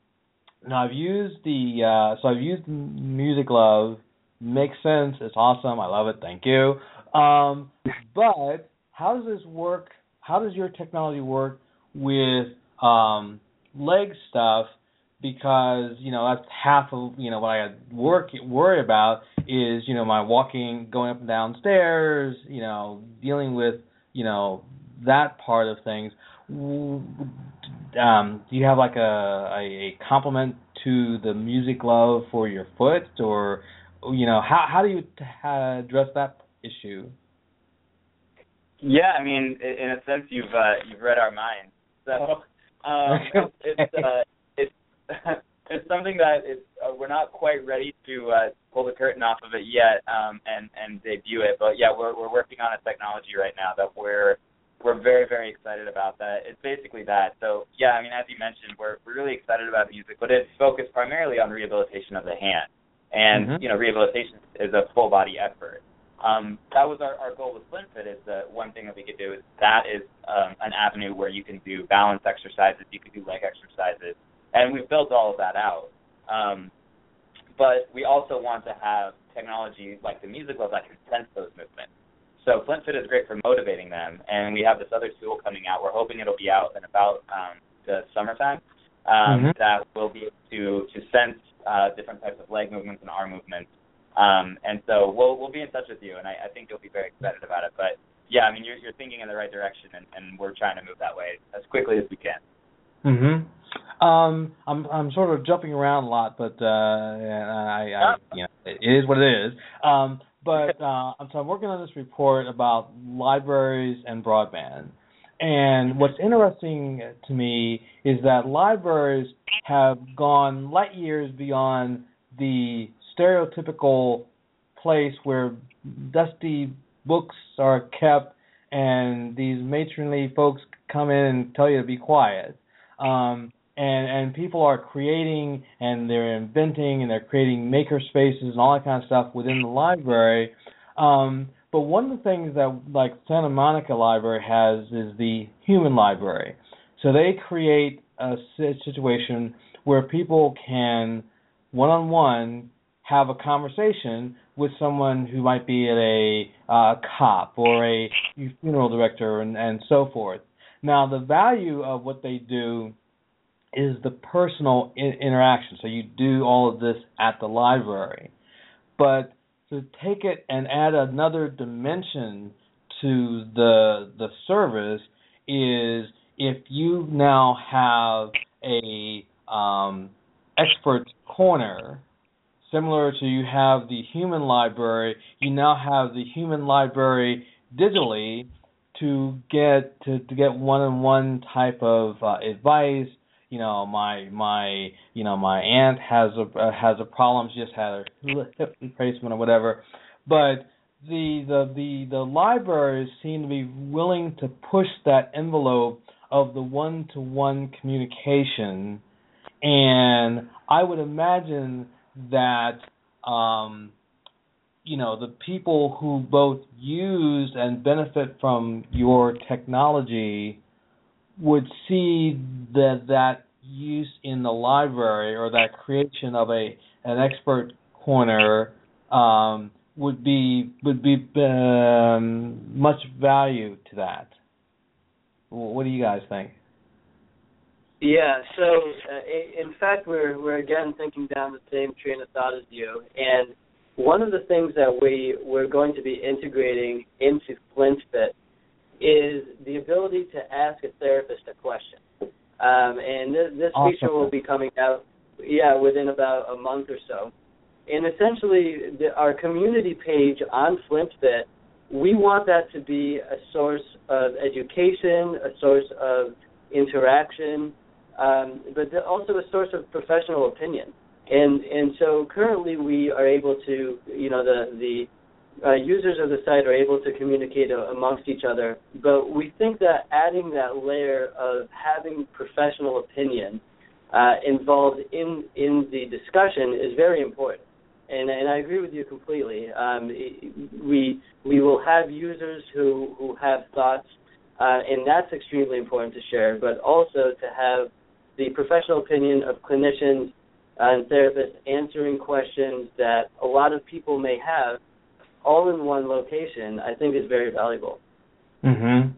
Speaker 2: now I've used the. Uh, so I've used Music Glove. Makes sense. It's awesome. I love it. Thank you. Um, but how does this work? How does your technology work with um, leg stuff? Because you know that's half of you know what I work worry about is you know my walking, going up and down stairs, you know dealing with you know that part of things. Um, do you have like a, a, a complement to the music glove for your foot, or you know how how do you address that issue?
Speaker 4: Yeah, I mean, in a sense, you've uh, you've read our minds. So um, it's uh, it's it's something that it's, uh, we're not quite ready to uh, pull the curtain off of it yet um, and and debut it. But yeah, we're we're working on a technology right now that we're we're very very excited about. That it's basically that. So yeah, I mean, as you mentioned, we're we're really excited about music, but it's focused primarily on rehabilitation of the hand. And mm-hmm. you know, rehabilitation is a full body effort. Um, that was our, our goal with FlintFit is that one thing that we could do is that is um, an avenue where you can do balance exercises, you can do leg exercises, and we've built all of that out. Um, but we also want to have technology like the music glove that can sense those movements. So FlintFit is great for motivating them, and we have this other tool coming out. We're hoping it'll be out in about um, the summertime. Um, mm-hmm. That will be able to to sense uh, different types of leg movements and arm movements. Um, and so we'll we'll be in touch with you, and I, I think you'll be very excited about it. But yeah, I mean you're you're thinking in the right direction, and, and we're trying to move that way as quickly as we can.
Speaker 2: Mhm. Um, I'm I'm sort of jumping around a lot, but uh, I, I you know it is what it is. Um, but uh, so I'm working on this report about libraries and broadband. And what's interesting to me is that libraries have gone light years beyond the stereotypical place where dusty books are kept and these matronly folks come in and tell you to be quiet. Um, and and people are creating and they're inventing and they're creating maker spaces and all that kind of stuff within the library. Um, but one of the things that like Santa Monica Library has is the human library. So they create a situation where people can one on one have a conversation with someone who might be a uh, cop or a funeral director and, and so forth. Now the value of what they do is the personal I- interaction. So you do all of this at the library, but to take it and add another dimension to the the service is if you now have a um, expert corner similar to you have the human library you now have the human library digitally to get to, to get one-on-one type of uh, advice you know my my you know my aunt has a uh, has a problem. She just had a hip replacement or whatever. But the the the the libraries seem to be willing to push that envelope of the one to one communication. And i would imagine that um you know the people who both use and benefit from your technology would see that that use in the library or that creation of a an expert corner um, would be would be um, much value to that. What do you guys think?
Speaker 3: Yeah, so uh, in fact, we're we're again thinking down the same train of thought as you, and one of the things that we we're going to be integrating into FlintFit is the ability to ask a therapist a question. Um, and this, this awesome. feature will be coming out, yeah, within about a month or so. And essentially, the, our community page on FlintFit, we want that to be a source of education, a source of interaction, um, but also a source of professional opinion. And and so currently we are able to, you know, the the uh, users of the site are able to communicate amongst each other. But we think that adding that layer of having professional opinion uh, involved in in the discussion is very important. And, and I agree with you completely. Um, we we will have users who who have thoughts, uh, and that's extremely important to share. But also to have the professional opinion of clinicians and therapists answering questions that a lot of people may have all in one location, I think is very valuable.
Speaker 2: Mhm.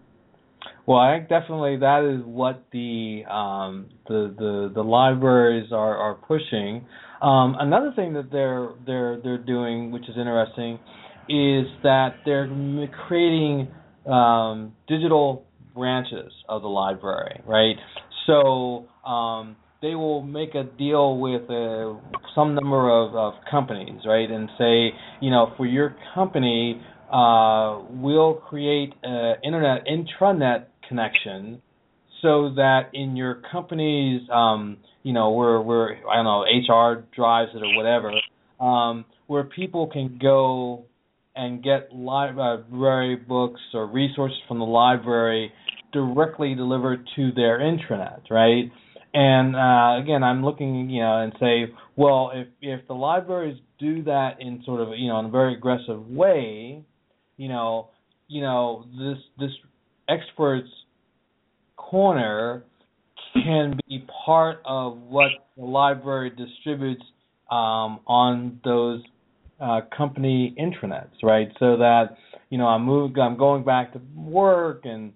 Speaker 2: Well, I think definitely that is what the um, the, the the libraries are are pushing. Um, another thing that they're they're they're doing, which is interesting, is that they're creating um, digital branches of the library, right? So um, they will make a deal with uh, some number of, of companies, right, and say, you know, for your company, uh, we'll create an internet intranet connection so that in your company's, um, you know, where where I don't know HR drives it or whatever, um, where people can go and get library books or resources from the library directly delivered to their intranet, right? And uh, again, I'm looking, you know, and say, well, if if the libraries do that in sort of, you know, in a very aggressive way, you know, you know, this this experts corner can be part of what the library distributes um, on those uh, company intranets, right? So that you know I'm moving, I'm going back to work, and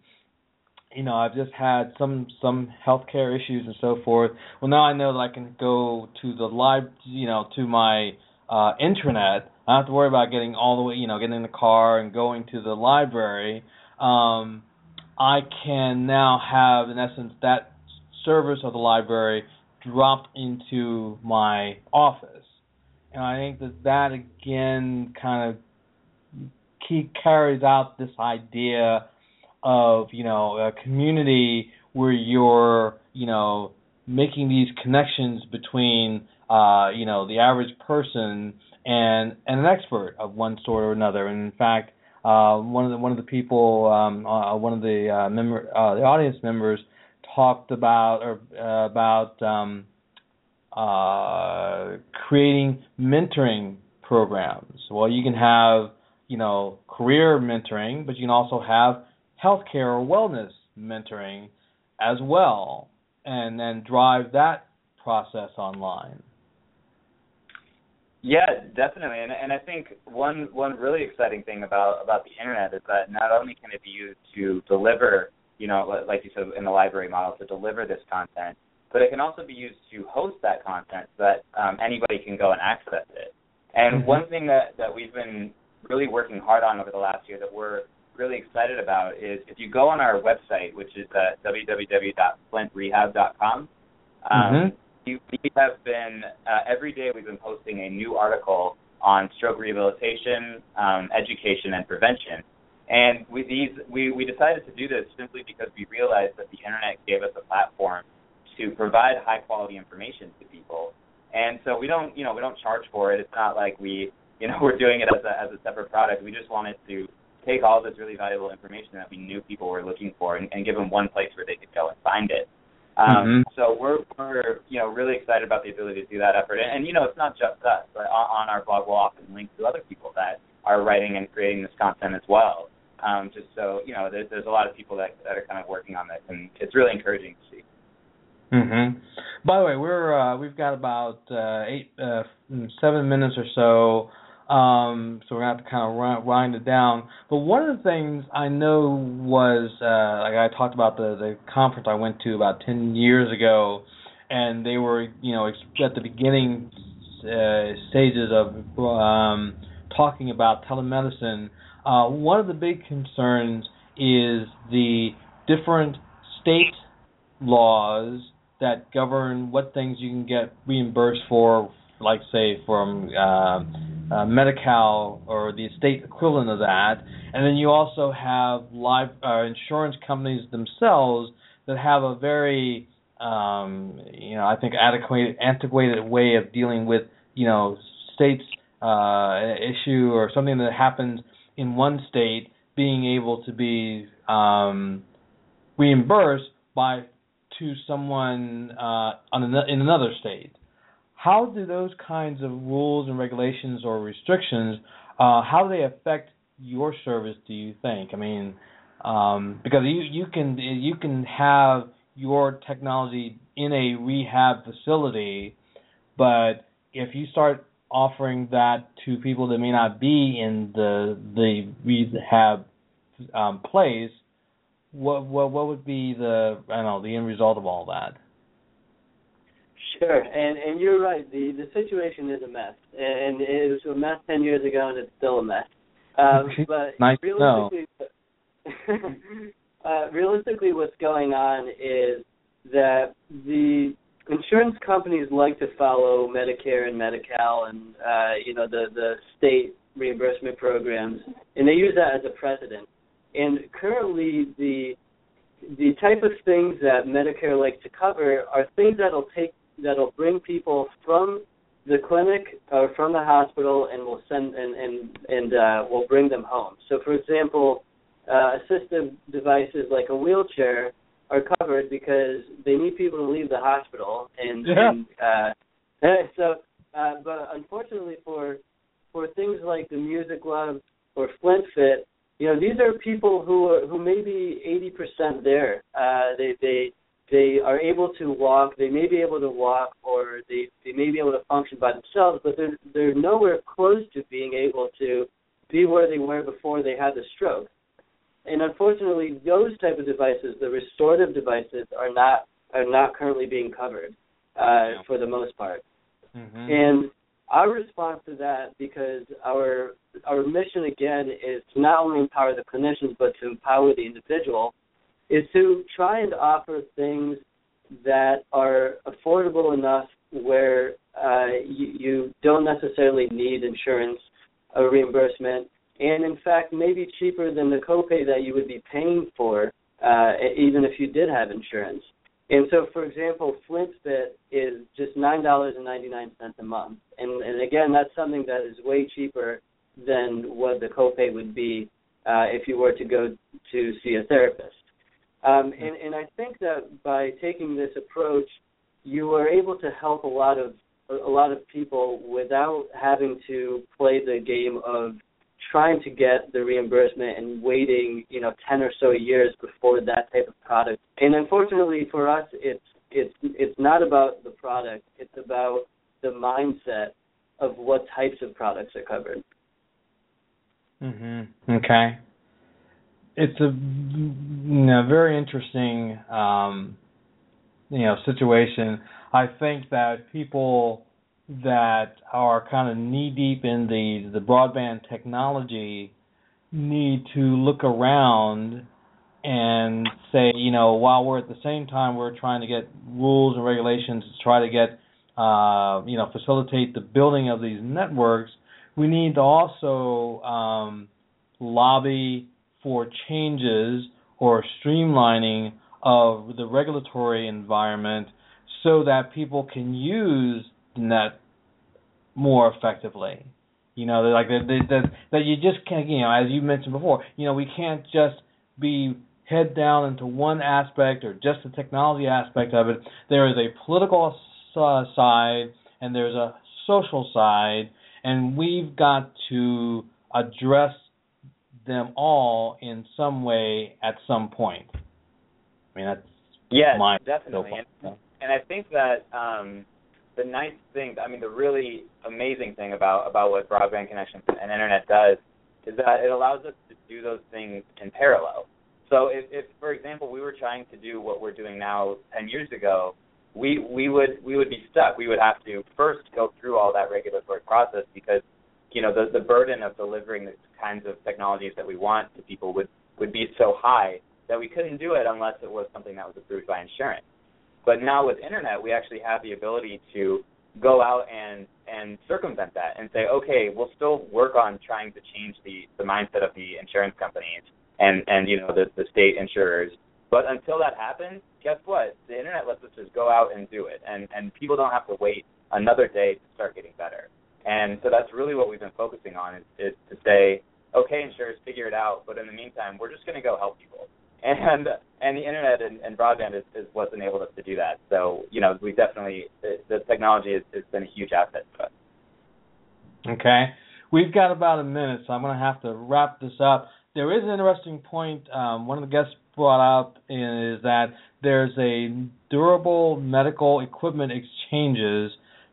Speaker 2: you know I've just had some some healthcare issues and so forth. Well, now I know that I can go to the live, you know, to my uh, intranet. I don't have to worry about getting all the way, you know, getting in the car and going to the library. Um, I can now have, in essence, that service of the library dropped into my office. And I think that that again kind of key carries out this idea of you know a community where you're you know making these connections between uh, you know the average person and and an expert of one sort or another. And in fact, uh, one of the one of the people, um, uh, one of the uh, member, uh, the audience members talked about or uh, about um, uh, creating mentoring programs. Well, you can have you know career mentoring, but you can also have healthcare or wellness mentoring as well, and then drive that process online.
Speaker 4: Yeah, definitely, and and I think one one really exciting thing about about the internet is that not only can it be used to deliver, you know, like you said in the library model, to deliver this content, but it can also be used to host that content so that um, anybody can go and access it. And mm-hmm. one thing that that we've been really working hard on over the last year that we're really excited about is if you go on our website, which is uh, www.flintrehab.com. Um, mm-hmm we have been uh, every day we've been posting a new article on stroke rehabilitation, um, education, and prevention. And we these we, we decided to do this simply because we realized that the internet gave us a platform to provide high quality information to people. And so we don't you know we don't charge for it. It's not like we you know we're doing it as a as a separate product. We just wanted to take all this really valuable information that we knew people were looking for and, and give them one place where they could go and find it. Um, mm-hmm. So we're we're you know really excited about the ability to do that effort, and, and you know it's not just us. But on, on our blog, we'll often link to other people that are writing and creating this content as well. Um, just so you know, there's there's a lot of people that that are kind of working on this, and it's really encouraging to see.
Speaker 2: Mhm. By the way, we're uh, we've got about uh, eight, uh, seven minutes or so um, so we're gonna have to kind of wind it down. But one of the things I know was uh, like I talked about the the conference I went to about ten years ago, and they were you know at the beginning uh, stages of um, talking about telemedicine. Uh, one of the big concerns is the different state laws that govern what things you can get reimbursed for like say from uh, uh, Medi-Cal or the state equivalent of that, and then you also have live uh, insurance companies themselves that have a very um, you know I think adequate antiquated way of dealing with you know states uh, issue or something that happens in one state being able to be um, reimbursed by to someone uh, on an, in another state how do those kinds of rules and regulations or restrictions uh, how do they affect your service do you think? I mean um, because you you can you can have your technology in a rehab facility but if you start offering that to people that may not be in the the rehab um, place what what what would be the I don't know the end result of all that
Speaker 3: Sure, and and you're right. The the situation is a mess, and it was a mess ten years ago, and it's still a mess. Um, but
Speaker 2: nice
Speaker 3: realistically, uh, realistically, what's going on is that the insurance companies like to follow Medicare and Medi-Cal and uh, you know the the state reimbursement programs, and they use that as a precedent. And currently, the the type of things that Medicare likes to cover are things that'll take that'll bring people from the clinic or from the hospital and will send and and and uh, will bring them home. So, for example, uh, assistive devices like a wheelchair are covered because they need people to leave the hospital, and,
Speaker 2: yeah.
Speaker 3: and uh, so. Uh, but unfortunately, for for things like the Music Glove or Flint Fit, you know, these are people who are, who may be 80% there. Uh, they they they are able to walk. They may be able to walk, or they they may be able to function by themselves, but they're they're nowhere close to being able to be where they were before they had the stroke. And unfortunately, those type of devices, the restorative devices, are not are not currently being covered uh, for the most part.
Speaker 2: Mm-hmm.
Speaker 3: And our response to that, because our our mission again is to not only empower the clinicians but to empower the individual, is to try and offer things that are affordable enough where uh, you, you don't necessarily need insurance or reimbursement, and in fact maybe cheaper than the copay that you would be paying for uh, even if you did have insurance. And so, for example, FlintFit is just nine dollars and ninety nine cents a month, and and again, that's something that is way cheaper than what the copay would be uh, if you were to go to see a therapist. Um, and and I think that by taking this approach, you are able to help a lot of a lot of people without having to play the game of trying to get the reimbursement and waiting, you know, ten or so years before that type of product. And unfortunately for us, it's it's it's not about the product. It's about the mindset of what types of products are covered.
Speaker 2: Mhm. Okay. It's a you know, very interesting um, you know situation. I think that people that are kind of knee deep in the the broadband technology need to look around and say, you know, while we're at the same time we're trying to get rules and regulations to try to get uh, you know facilitate the building of these networks, we need to also um, lobby for changes or streamlining of the regulatory environment so that people can use the net more effectively. You know, like that that you just can't, you know, as you mentioned before, you know, we can't just be head down into one aspect or just the technology aspect of it. There is a political uh, side and there's a social side, and we've got to address them all in some way at some point. I mean, that's
Speaker 4: yeah,
Speaker 2: my
Speaker 4: definitely. And, and I think that um, the nice thing, I mean, the really amazing thing about about what broadband connections and internet does is that it allows us to do those things in parallel. So if, if for example, we were trying to do what we're doing now 10 years ago, we we would we would be stuck. We would have to first go through all that regulatory process because you know the the burden of delivering the kinds of technologies that we want to people would would be so high that we couldn't do it unless it was something that was approved by insurance. But now with internet, we actually have the ability to go out and and circumvent that and say, okay, we'll still work on trying to change the the mindset of the insurance companies and and you know the the state insurers. But until that happens, guess what? The internet lets us just go out and do it, and and people don't have to wait another day to start getting better. And so that's really what we've been focusing on is, is to say, okay, insurers, figure it out, but in the meantime, we're just going to go help people. And and the internet and, and broadband is, is what's enabled us to do that. So you know, we definitely the, the technology has, has been a huge asset to us.
Speaker 2: Okay, we've got about a minute, so I'm going to have to wrap this up. There is an interesting point. Um, one of the guests brought up is that there's a durable medical equipment exchanges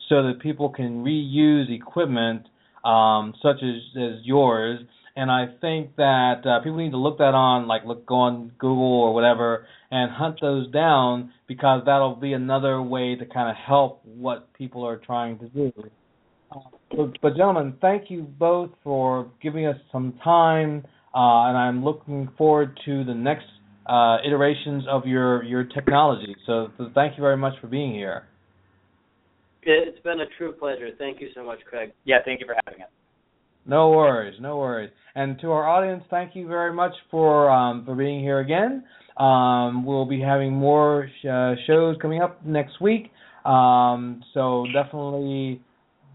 Speaker 2: so that people can reuse equipment um, such as, as yours. And I think that uh, people need to look that on, like look go on Google or whatever, and hunt those down because that'll be another way to kind of help what people are trying to do. But, but, gentlemen, thank you both for giving us some time, uh, and I'm looking forward to the next uh, iterations of your your technology. So, so thank you very much for being here.
Speaker 3: It's been a true pleasure. Thank you so much, Craig.
Speaker 4: Yeah, thank you for having us.
Speaker 2: No worries, no worries. And to our audience, thank you very much for um, for being here again. Um, we'll be having more sh- uh, shows coming up next week. Um, so definitely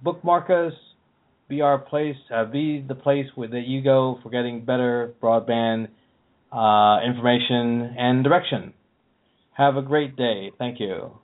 Speaker 2: bookmark us. Be our place. Uh, be the place where that you go for getting better broadband uh, information and direction. Have a great day. Thank you.